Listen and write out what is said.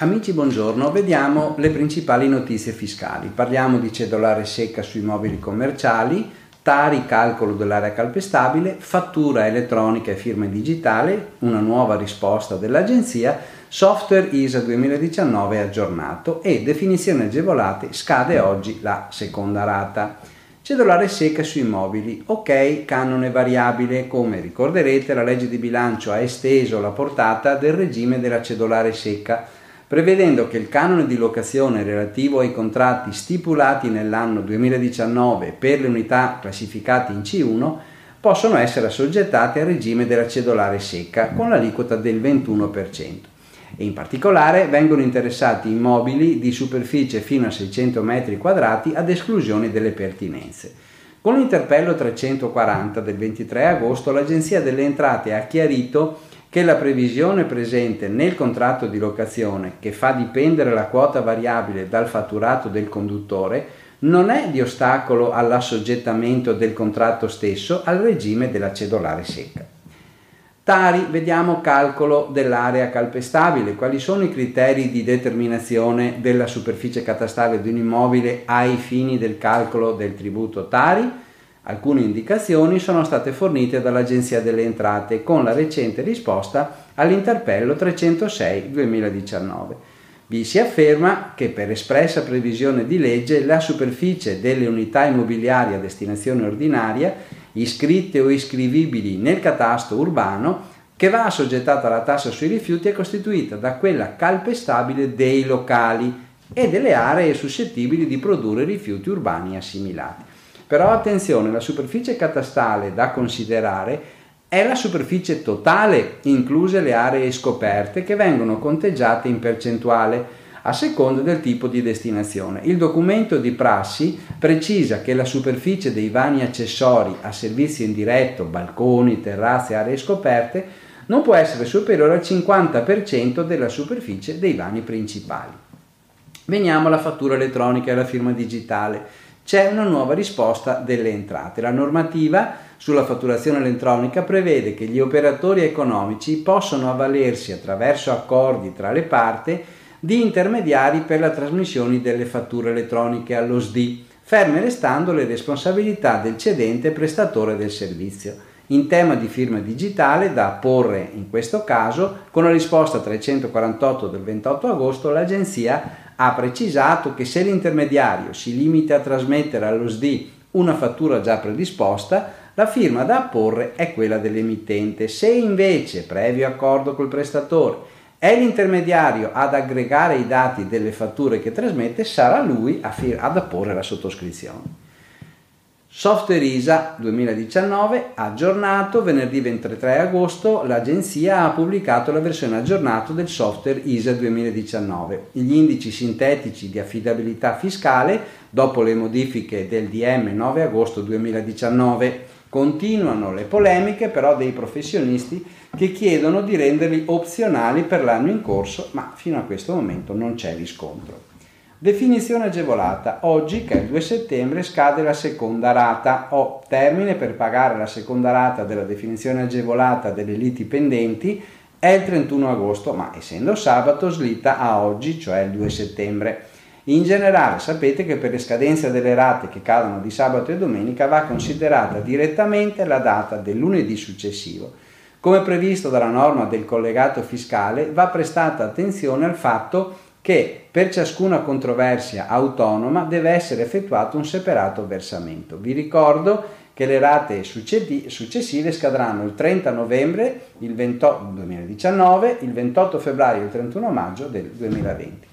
Amici, buongiorno. Vediamo le principali notizie fiscali. Parliamo di cedolare secca sui mobili commerciali, Tari calcolo dell'area calpestabile, fattura elettronica e firma digitale, una nuova risposta dell'agenzia, software ISA 2019 aggiornato e definizioni agevolate scade oggi la seconda rata. Cedolare secca sui mobili, ok, canone variabile, come ricorderete la legge di bilancio ha esteso la portata del regime della cedolare secca prevedendo che il canone di locazione relativo ai contratti stipulati nell'anno 2019 per le unità classificate in C1 possono essere assoggettati al regime della cedolare secca con l'aliquota del 21% e in particolare vengono interessati immobili di superficie fino a 600 m2 ad esclusione delle pertinenze. Con l'interpello 340 del 23 agosto l'Agenzia delle Entrate ha chiarito che la previsione presente nel contratto di locazione che fa dipendere la quota variabile dal fatturato del conduttore non è di ostacolo all'assoggettamento del contratto stesso al regime della cedolare secca. Tari, vediamo calcolo dell'area calpestabile, quali sono i criteri di determinazione della superficie catastale di un immobile ai fini del calcolo del tributo Tari? Alcune indicazioni sono state fornite dall'Agenzia delle Entrate con la recente risposta all'interpello 306 2019. Vi si afferma che per espressa previsione di legge la superficie delle unità immobiliari a destinazione ordinaria, iscritte o iscrivibili nel catasto urbano, che va assoggettata alla tassa sui rifiuti è costituita da quella calpestabile dei locali e delle aree suscettibili di produrre rifiuti urbani assimilati. Però attenzione, la superficie catastale da considerare è la superficie totale, incluse le aree scoperte, che vengono conteggiate in percentuale a seconda del tipo di destinazione. Il documento di prassi precisa che la superficie dei vani accessori a servizio indiretto, balconi, terrazze, aree scoperte, non può essere superiore al 50% della superficie dei vani principali. Veniamo alla fattura elettronica e alla firma digitale c'è una nuova risposta delle entrate. La normativa sulla fatturazione elettronica prevede che gli operatori economici possono avvalersi attraverso accordi tra le parti di intermediari per la trasmissione delle fatture elettroniche allo SDI, ferme restando le responsabilità del cedente prestatore del servizio. In tema di firma digitale, da apporre in questo caso, con la risposta 348 del 28 agosto, l'Agenzia ha precisato che se l'intermediario si limita a trasmettere allo SDI una fattura già predisposta, la firma da apporre è quella dell'emittente. Se invece, previo accordo col prestatore, è l'intermediario ad aggregare i dati delle fatture che trasmette, sarà lui ad apporre la sottoscrizione. Software ISA 2019 aggiornato venerdì 23 agosto l'agenzia ha pubblicato la versione aggiornata del software ISA 2019. Gli indici sintetici di affidabilità fiscale dopo le modifiche del DM 9 agosto 2019 continuano le polemiche però dei professionisti che chiedono di renderli opzionali per l'anno in corso, ma fino a questo momento non c'è riscontro. Definizione agevolata. Oggi, che è il 2 settembre, scade la seconda rata o termine per pagare la seconda rata della definizione agevolata delle liti pendenti è il 31 agosto, ma essendo sabato slitta a oggi, cioè il 2 settembre. In generale sapete che per le scadenze delle rate che cadono di sabato e domenica va considerata direttamente la data del lunedì successivo. Come previsto dalla norma del collegato fiscale va prestata attenzione al fatto che per ciascuna controversia autonoma deve essere effettuato un separato versamento. Vi ricordo che le rate successive scadranno il 30 novembre il 28, 2019, il 28 febbraio e il 31 maggio del 2020.